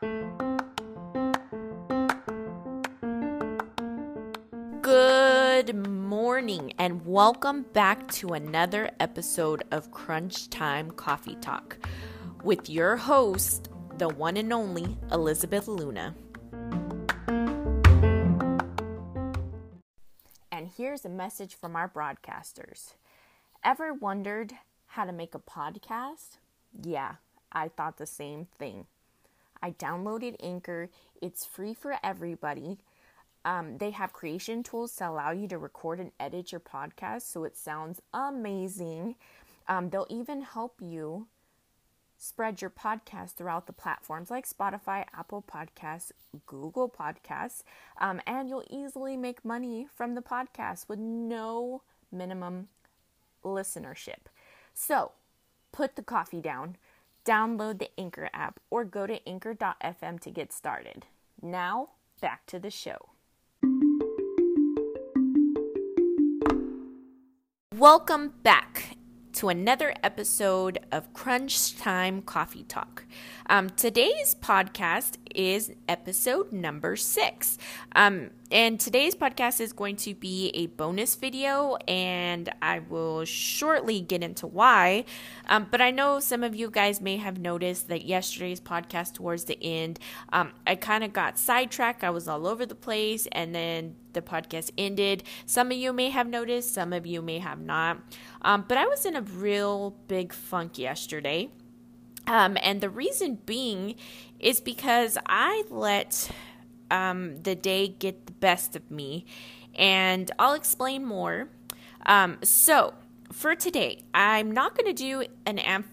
Good morning, and welcome back to another episode of Crunch Time Coffee Talk with your host, the one and only Elizabeth Luna. And here's a message from our broadcasters. Ever wondered how to make a podcast? Yeah, I thought the same thing. I downloaded Anchor, it's free for everybody. Um, they have creation tools to allow you to record and edit your podcast so it sounds amazing. Um, they'll even help you spread your podcast throughout the platforms like Spotify, Apple Podcasts, Google Podcasts, um, and you'll easily make money from the podcast with no minimum listenership. So put the coffee down, download the Anchor app, or go to anchor.fm to get started. Now, back to the show. Welcome back to another episode of Crunch Time Coffee Talk. Um, today's podcast is episode number six. Um, and today's podcast is going to be a bonus video, and I will shortly get into why. Um, but I know some of you guys may have noticed that yesterday's podcast, towards the end, um, I kind of got sidetracked. I was all over the place, and then the podcast ended. Some of you may have noticed, some of you may have not. Um, but I was in a real big funk yesterday. Um, and the reason being is because I let um, the day get the best of me. And I'll explain more. Um, so, for today, I'm not going to do an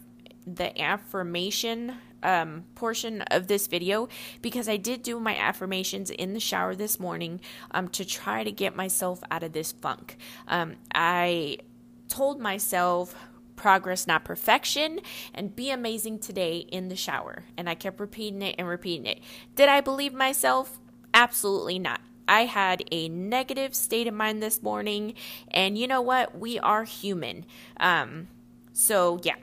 the affirmation um, portion of this video because I did do my affirmations in the shower this morning um, to try to get myself out of this funk. Um, I told myself progress, not perfection, and be amazing today in the shower. And I kept repeating it and repeating it. Did I believe myself? Absolutely not. I had a negative state of mind this morning, and you know what? We are human. Um, so, yeah.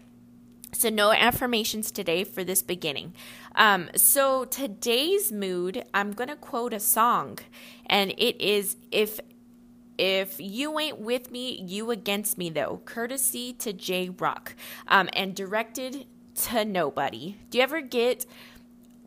So, no affirmations today for this beginning. Um, so, today's mood, I'm going to quote a song, and it is If if you ain't with me, you against me, though. Courtesy to J Rock um, and directed to nobody. Do you ever get,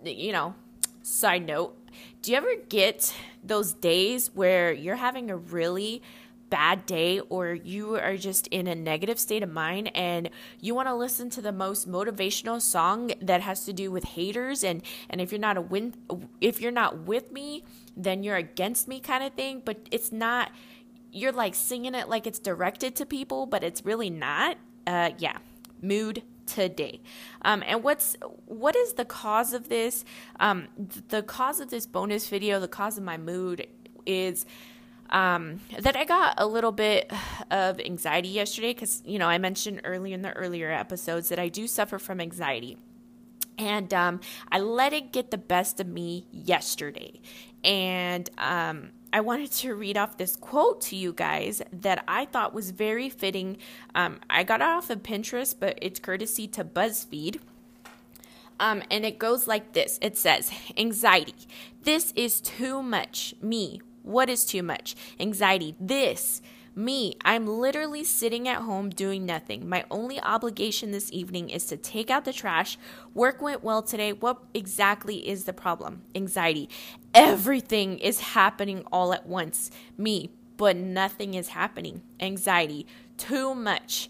you know, side note, do you ever get those days where you're having a really bad day or you are just in a negative state of mind and you want to listen to the most motivational song that has to do with haters and and if you're not a win if you're not with me then you're against me kind of thing but it's not you're like singing it like it's directed to people but it's really not uh yeah mood today. Um, and what's what is the cause of this? Um, the cause of this bonus video, the cause of my mood is um, that I got a little bit of anxiety yesterday because you know I mentioned earlier in the earlier episodes that I do suffer from anxiety. And um, I let it get the best of me yesterday. And um, I wanted to read off this quote to you guys that I thought was very fitting. Um, I got it off of Pinterest, but it's courtesy to BuzzFeed. Um, and it goes like this it says, Anxiety. This is too much. Me. What is too much? Anxiety. This. Me, I'm literally sitting at home doing nothing. My only obligation this evening is to take out the trash. Work went well today. What exactly is the problem? Anxiety. Everything is happening all at once. Me, but nothing is happening. Anxiety. Too much.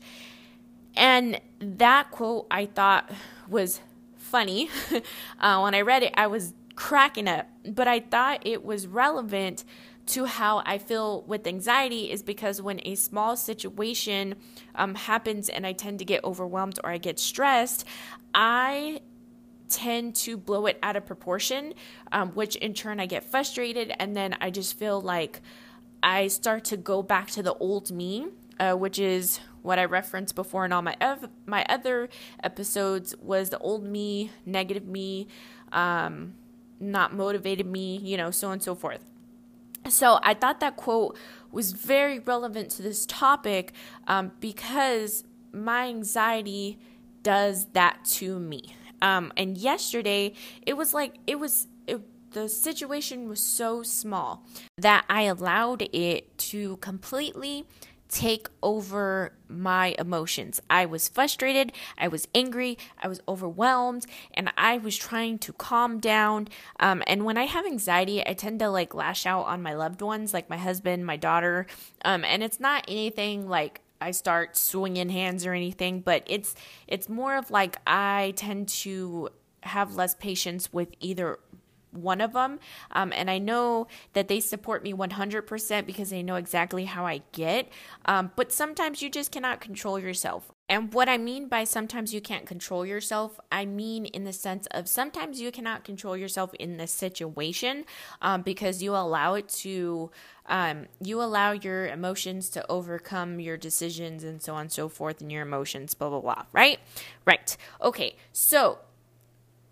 And that quote I thought was funny. uh, when I read it, I was cracking up, but I thought it was relevant to how I feel with anxiety is because when a small situation um, happens and I tend to get overwhelmed or I get stressed, I tend to blow it out of proportion, um, which in turn I get frustrated and then I just feel like I start to go back to the old me, uh, which is what I referenced before in all my ev- my other episodes was the old me, negative me, um, not motivated me, you know, so on and so forth. So I thought that quote was very relevant to this topic um, because my anxiety does that to me. Um, and yesterday, it was like, it was, it, the situation was so small that I allowed it to completely take over my emotions. I was frustrated, I was angry, I was overwhelmed, and I was trying to calm down. Um, and when I have anxiety, I tend to like lash out on my loved ones, like my husband, my daughter. Um, and it's not anything like I start swinging hands or anything, but it's it's more of like I tend to have less patience with either one of them. Um, and I know that they support me 100% because they know exactly how I get. Um, but sometimes you just cannot control yourself. And what I mean by sometimes you can't control yourself, I mean in the sense of sometimes you cannot control yourself in this situation um, because you allow it to, um, you allow your emotions to overcome your decisions and so on and so forth and your emotions, blah, blah, blah, right? Right. Okay. So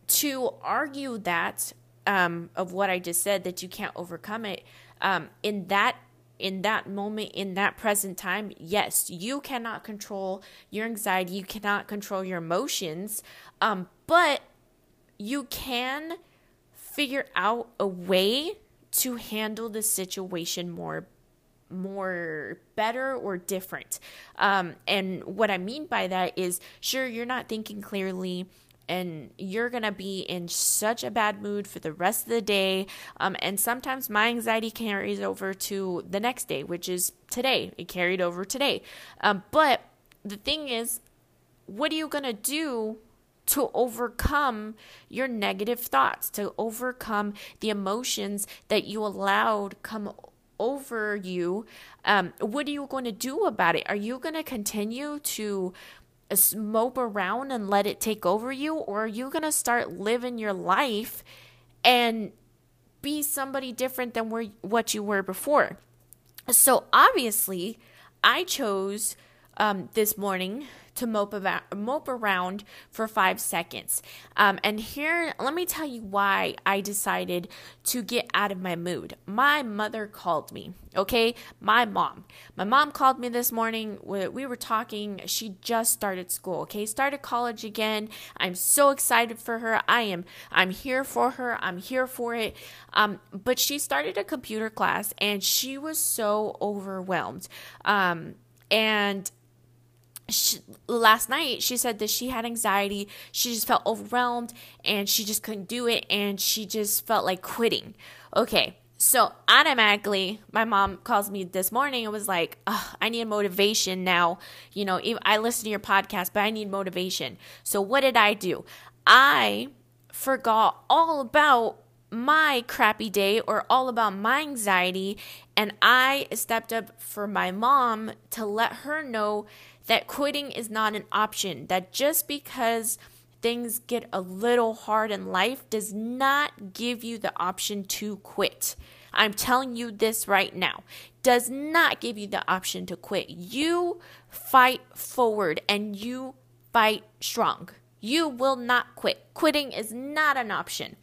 to argue that um, of what I just said that you can't overcome it um, in that in that moment in that present time yes you cannot control your anxiety you cannot control your emotions um, but you can figure out a way to handle the situation more more better or different. Um, and what i mean by that is sure you're not thinking clearly and you're going to be in such a bad mood for the rest of the day. Um, and sometimes my anxiety carries over to the next day, which is today. It carried over today. Um, but the thing is, what are you going to do to overcome your negative thoughts, to overcome the emotions that you allowed come over you? Um, what are you going to do about it? Are you going to continue to mope around and let it take over you? Or are you going to start living your life and be somebody different than where, what you were before? So obviously, I chose um, this morning to mope, about, mope around for five seconds. Um, and here, let me tell you why I decided to get out of my mood. My mother called me, okay? My mom. My mom called me this morning. We were talking. She just started school, okay? Started college again. I'm so excited for her. I am. I'm here for her. I'm here for it. Um, but she started a computer class and she was so overwhelmed. Um, and she, last night she said that she had anxiety. She just felt overwhelmed and she just couldn't do it and she just felt like quitting. Okay so automatically my mom calls me this morning and was like i need motivation now. You know i listen to your podcast but i need motivation. So what did i do? I forgot all about my crappy day or all about my anxiety and i stepped up for my mom to let her know that quitting is not an option, that just because things get a little hard in life does not give you the option to quit. I'm telling you this right now. Does not give you the option to quit. You fight forward and you fight strong. You will not quit. Quitting is not an option.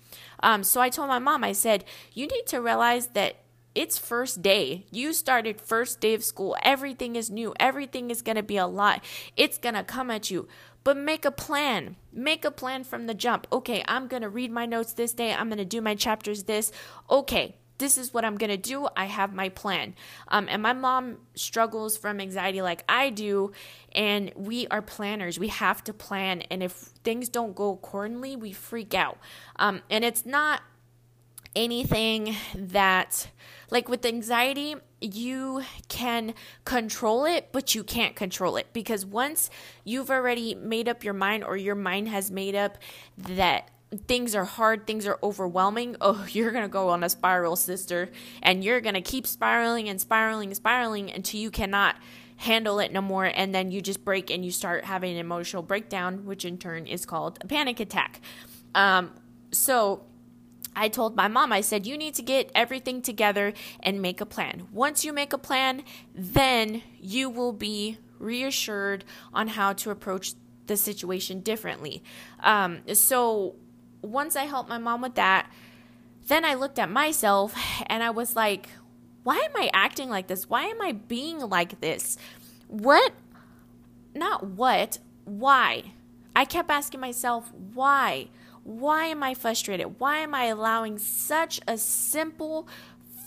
Um, so I told my mom, I said, you need to realize that it's first day. You started first day of school. Everything is new. Everything is going to be a lot. It's going to come at you. But make a plan. Make a plan from the jump. Okay, I'm going to read my notes this day. I'm going to do my chapters this. Okay, this is what I'm going to do. I have my plan. Um, and my mom struggles from anxiety like I do. And we are planners. We have to plan. And if things don't go accordingly, we freak out. Um, and it's not anything that like with anxiety you can control it but you can't control it. Because once you've already made up your mind or your mind has made up that things are hard, things are overwhelming, oh, you're going to go on a spiral, sister, and you're going to keep spiraling and spiraling and spiraling until you cannot handle it no more. And then you just break and you start having an emotional breakdown, which in turn is called a panic attack. Um, so I told my mom, I said, you need to get everything together and make a plan. Once you make a plan, then you will be reassured on how to approach the situation differently. Um, so once I helped my mom with that, then I looked at myself and I was like, why am I acting like this? Why am I being like this? What, not what, why? I kept asking myself, why? Why am I frustrated? Why am I allowing such a simple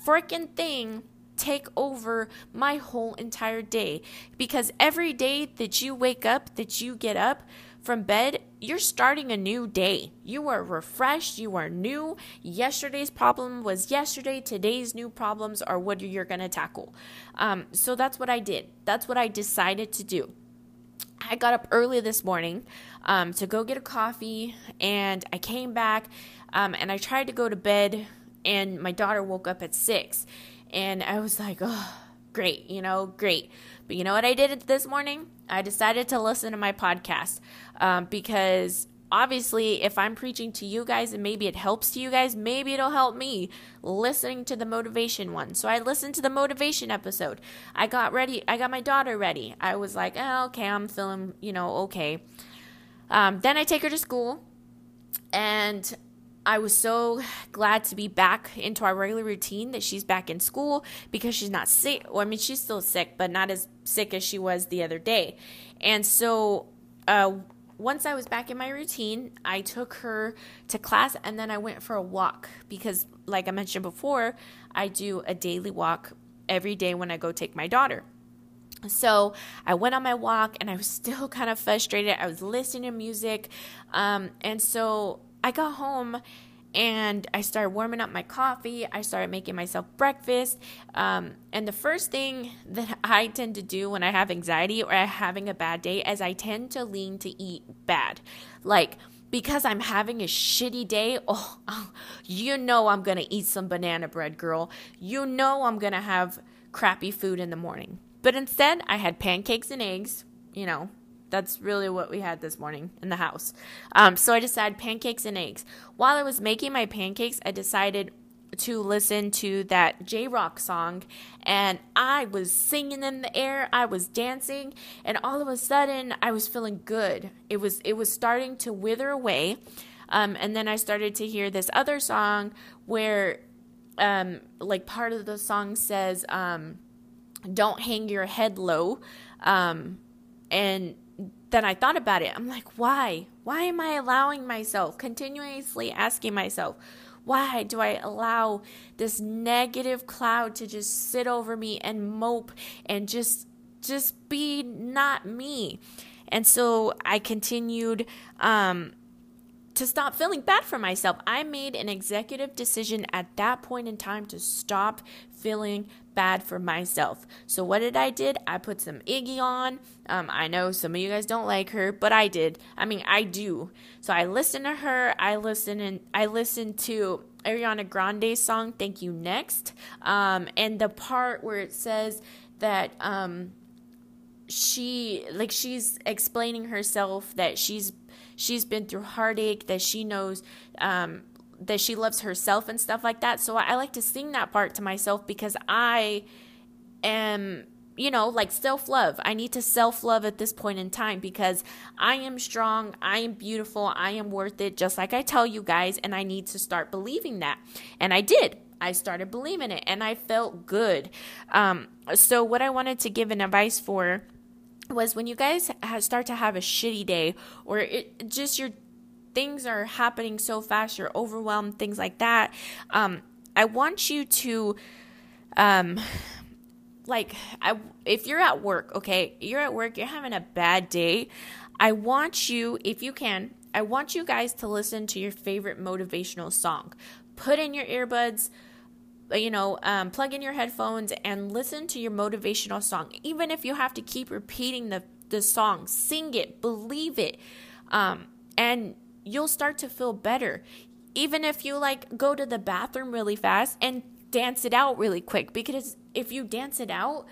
freaking thing take over my whole entire day? Because every day that you wake up, that you get up from bed, you're starting a new day. You are refreshed, you are new. Yesterday's problem was yesterday, today's new problems are what you're going to tackle. Um, so that's what I did. That's what I decided to do. I got up early this morning um, to go get a coffee, and I came back um, and I tried to go to bed, and my daughter woke up at six, and I was like, oh, great, you know, great. But you know what I did this morning? I decided to listen to my podcast um, because obviously, if I'm preaching to you guys and maybe it helps to you guys, maybe it'll help me listening to the motivation one. So I listened to the motivation episode. I got ready. I got my daughter ready. I was like, oh, okay, I'm feeling, you know, okay. Um, then I take her to school, and I was so glad to be back into our regular routine that she's back in school because she's not sick. Well, I mean, she's still sick, but not as sick as she was the other day. And so, uh, once I was back in my routine, I took her to class and then I went for a walk because, like I mentioned before, I do a daily walk every day when I go take my daughter. So I went on my walk and I was still kind of frustrated. I was listening to music. Um, and so I got home and I started warming up my coffee. I started making myself breakfast. Um, and the first thing that I tend to do when I have anxiety or I'm having a bad day is I tend to lean to eat bad. Like, because I'm having a shitty day, oh, you know I'm to eat some banana bread, girl. You know I'm to have crappy food in the morning. But instead, I had pancakes and eggs, you know, that's really what we had this morning in the house. Um, so I decided pancakes and eggs. While I was making my pancakes, I decided to listen to that J Rock song, and I was singing in the air. I was dancing, and all of a sudden, I was feeling good. It was it was starting to wither away, um, and then I started to hear this other song where, um, like part of the song says, um, "Don't hang your head low," um, and then I thought about it. I'm like, why? Why am I allowing myself, continuously asking myself, why do I allow this negative cloud to just sit over me and mope and just just be not me? And so I continued um, to stop feeling bad for myself. I made an executive decision at that point in time to stop feeling bad for myself. So what did I did? I put some Iggy on. Um, I know some of you guys don't like her, but I did. I mean, I do. So I listened to her. I listened and I listened to Ariana Grande's song "Thank You Next," um, and the part where it says that. Um, she like she's explaining herself that she's she's been through heartache that she knows um, that she loves herself and stuff like that. So I like to sing that part to myself because I am, you know, like self love. I need to self love at this point in time because I am strong, I am beautiful, I am worth it, just like I tell you guys, and I need to start believing that. And I did. I started believing it and I felt good. Um, so, what I wanted to give an advice for was when you guys start to have a shitty day or it just your things are happening so fast, you're overwhelmed, things like that. Um, I want you to, um, like, I, if you're at work, okay, you're at work, you're having a bad day. I want you, if you can, I want you guys to listen to your favorite motivational song. Put in your earbuds, you know, um, plug in your headphones and listen to your motivational song. Even if you have to keep repeating the, the song, sing it, believe it. Um, and you'll start to feel better. Even if you like go to the bathroom really fast and dance it out really quick because if you dance it out,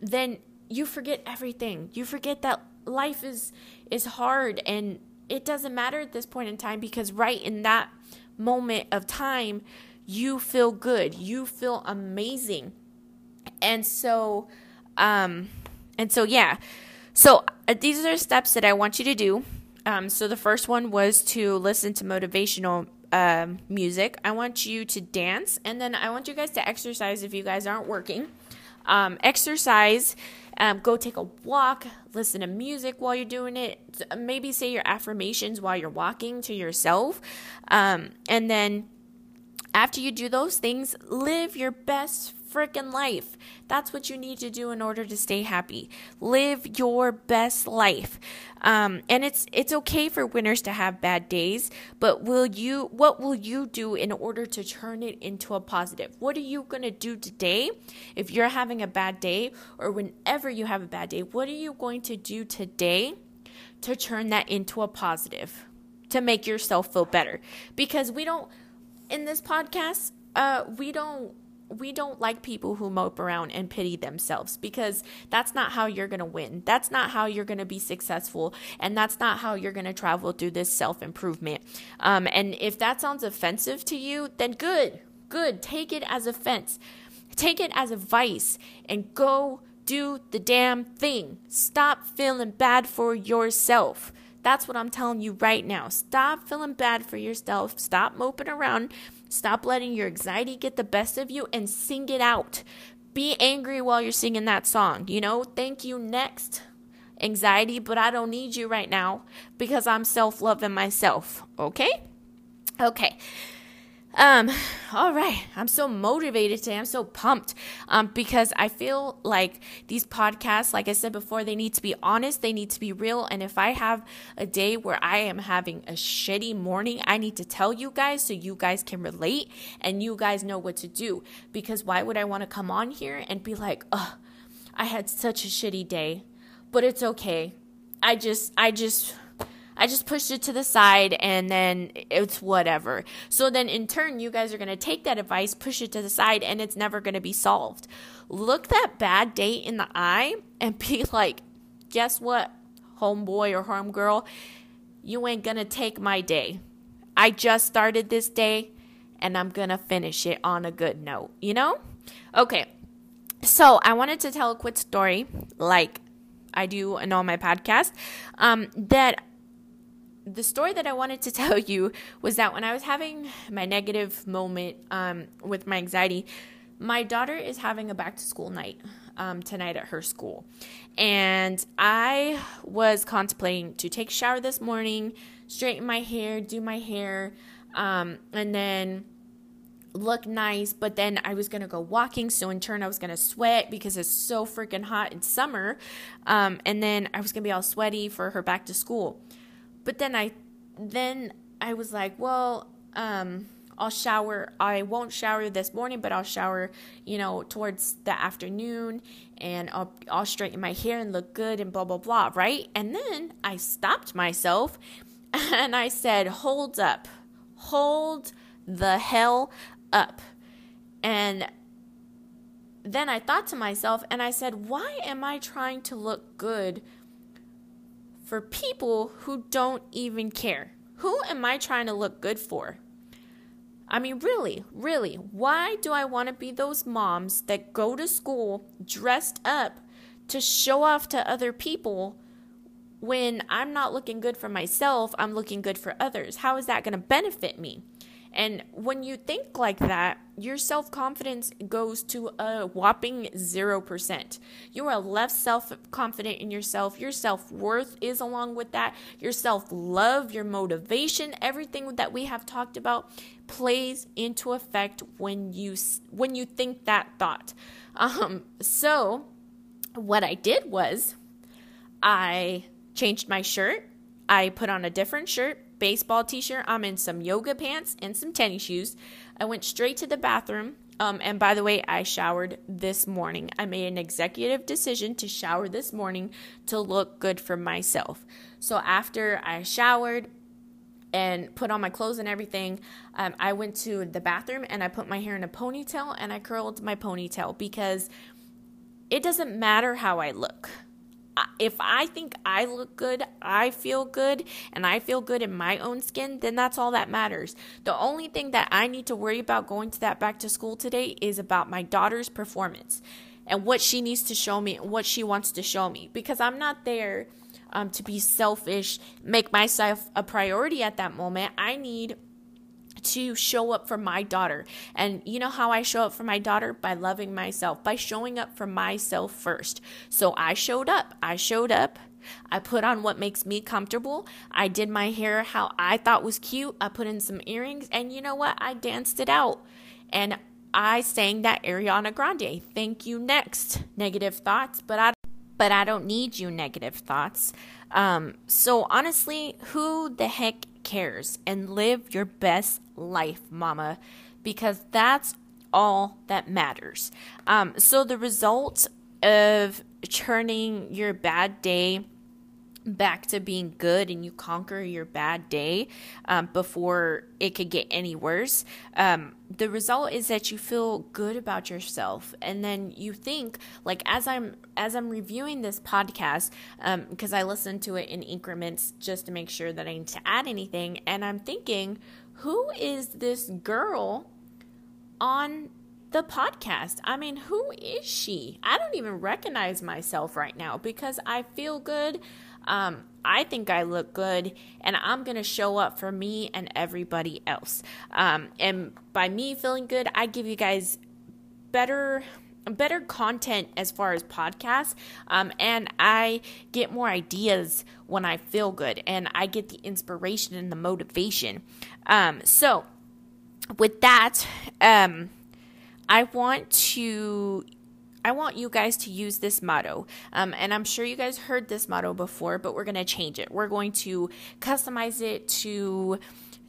then you forget everything. You forget that life is is hard and it doesn't matter at this point in time because right in that moment of time you feel good. You feel amazing. And so um and so yeah. So uh, these are steps that I want you to do um, so the first one was to listen to motivational um, music. I want you to dance, and then I want you guys to exercise if you guys aren't working. Um, exercise Um, go take a walk, listen to music while you're doing it. Maybe say your affirmations while you're walking to yourself. Um, and then after you do those things, live your best freaking life. That's what you need to do in order to stay happy. Live your best life. Um, and it's it's okay for winners to have bad days, but will you what will you do in order to turn it into a positive? What are you gonna do today if you're having a bad day or whenever you have a bad day? What are you going to do today to turn that into a positive? To make yourself feel better. Because we don't in this podcast, uh, we don't we don't like people who mope around and pity themselves because that's not how you're going to win. That's not how you're going to be successful. And that's not how you're going to travel through this self improvement. Um, and if that sounds offensive to you, then good, good. Take it as offense, take it as advice, and go do the damn thing. Stop feeling bad for yourself. That's what I'm telling you right now. Stop feeling bad for yourself. Stop moping around. Stop letting your anxiety get the best of you and sing it out. Be angry while you're singing that song. You know, thank you next, anxiety, but I don't need you right now because I'm self loving myself. Okay? Okay. Um, all right. I'm so motivated today. I'm so pumped. Um, because I feel like these podcasts, like I said before, they need to be honest, they need to be real. And if I have a day where I am having a shitty morning, I need to tell you guys so you guys can relate and you guys know what to do. Because why would I want to come on here and be like, oh, I had such a shitty day, but it's okay. I just, I just, I just pushed it to the side and then it's whatever. So then in turn, you guys are going to take that advice, push it to the side, and it's never going to be solved. Look that bad date in the eye and be like, guess what, homeboy or homegirl? You ain't going to take my day. I just started this day and I'm going to finish it on a good note, you know? Okay. So I wanted to tell a quick story like I do in all my podcasts um, that the story that I wanted to tell you was that when I was having my negative moment um, with my anxiety, my daughter is having a back to school night um, tonight at her school. And I was contemplating to take a shower this morning, straighten my hair, do my hair, um, and then look nice. But then I was going to go walking. So in turn, I was going to sweat because it's so freaking hot in summer. Um, and then I was going to be all sweaty for her back to school. But then I then I was like, well, um, I'll shower. I won't shower this morning, but I'll shower, you know, towards the afternoon and I'll, I'll straighten my hair and look good and blah, blah, blah, right? And then I stopped myself and I said, hold up, hold the hell up. And then I thought to myself and I said, why am I trying to look good for people who don't even care. Who am I trying to look good for? I mean, really, really, why do I want to be those moms that go to school dressed up to show off to other people when I'm not looking good for myself? I'm looking good for others. How is that going to benefit me? And when you think like that, your self confidence goes to a whopping 0%. You are less self confident in yourself. Your self worth is along with that. Your self love, your motivation, everything that we have talked about plays into effect when you when you think that thought. Um, so what I did was I changed my shirt. I put on a different shirt baseball t shirt. I'm in some yoga pants and some tennis shoes. I went straight to the bathroom. Um, and by the way, I showered this morning. I made an executive decision to shower this morning to look good for myself. So after I showered, and put on my clothes and everything, um, I went to the bathroom and I put my hair in a ponytail and I curled my ponytail because it doesn't matter how I look if I think I look good, I feel good, and I feel good in my own skin, then that's all that matters. The only thing that I need to worry about going to that back to school today is about my daughter's performance and what she needs to show me and what she wants to show me because I'm not there um, to be selfish, make myself a priority at that moment. I need to show up for my daughter. And you know how I show up for my daughter? By loving myself, by showing up for myself first. So I showed up. I showed up. I put on what makes me comfortable. I did my hair how I thought was cute. I put in some earrings. And you know what? I danced it out. And I sang that Ariana Grande. Thank you next. Negative thoughts, but I but I don't need you negative thoughts. Um, so honestly, who the heck cares? And live your best life, mama, because that's all that matters. Um, so the result of turning your bad day back to being good and you conquer your bad day um, before it could get any worse um, the result is that you feel good about yourself and then you think like as i'm as i'm reviewing this podcast because um, i listen to it in increments just to make sure that i need to add anything and i'm thinking who is this girl on the podcast. I mean, who is she? I don't even recognize myself right now because I feel good. Um, I think I look good and I'm going to show up for me and everybody else. Um, and by me feeling good, I give you guys better better content as far as podcasts um, and i get more ideas when i feel good and i get the inspiration and the motivation um, so with that um, i want to I want you guys to use this motto. Um, and I'm sure you guys heard this motto before, but we're going to change it. We're going to customize it to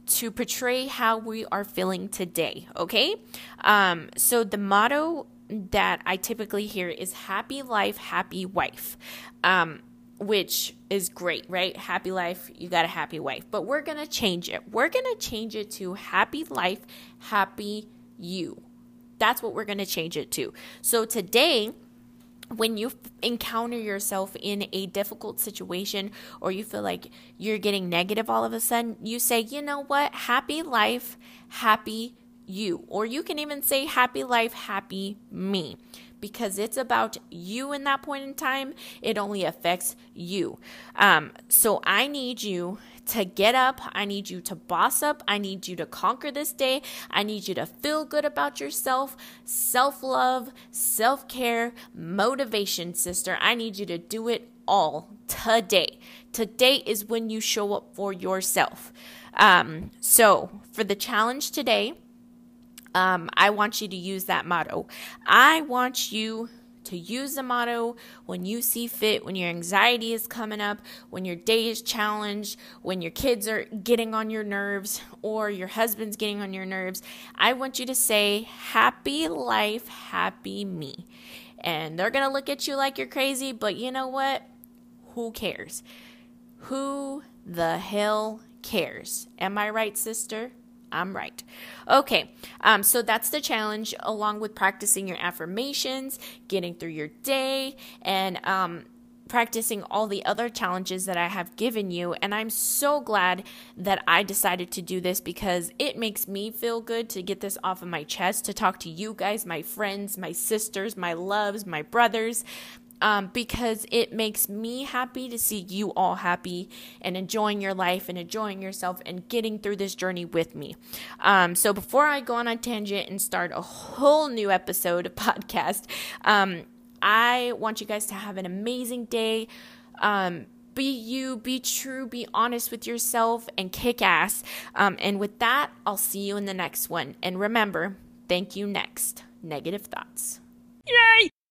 to portray how we are feeling today, okay? Um, so the motto that I typically hear is happy life, happy wife. Um, which is great, right? Happy life, you got a happy wife. But we're going to change it. We're going to change it to happy life, happy you. That's what we're going to change it to. So today, when you encounter yourself in a difficult situation or you feel like you're getting negative all of a sudden, you say, you know what? Happy life, happy you. Or you can even say, happy life, happy me. Because it's about you in that point in time, it only affects you. Um, so I need you to get up. I need you to boss up. I need you to conquer this day. I need you to feel good about yourself, self love, self care, motivation, sister. I need you to do it all today. Today is when you show up for yourself. Um, so, for the challenge today, um, I want you to use that motto. I want you to use the motto when you see fit, when your anxiety is coming up, when your day is challenged, when your kids are getting on your nerves or your husband's getting on your nerves. I want you to say, Happy life, happy me. And they're going to look at you like you're crazy, but you know what? Who cares? Who the hell cares? Am I right, sister? I'm right. Okay, um, so that's the challenge, along with practicing your affirmations, getting through your day, and um, practicing all the other challenges that I have given you. And I'm so glad that I decided to do this because it makes me feel good to get this off of my chest, to talk to you guys, my friends, my sisters, my loves, my brothers um, because it makes me happy to see you all happy and enjoying your life and enjoying yourself and getting through this journey with me. Um, so before I go on a tangent and start a whole new episode of podcast, um, I want you guys to have an amazing day. Um, be you, be true, be honest with yourself, and kick ass. Um, and with that, I'll see you in the next one. And remember, thank you next. Negative thoughts. Yay!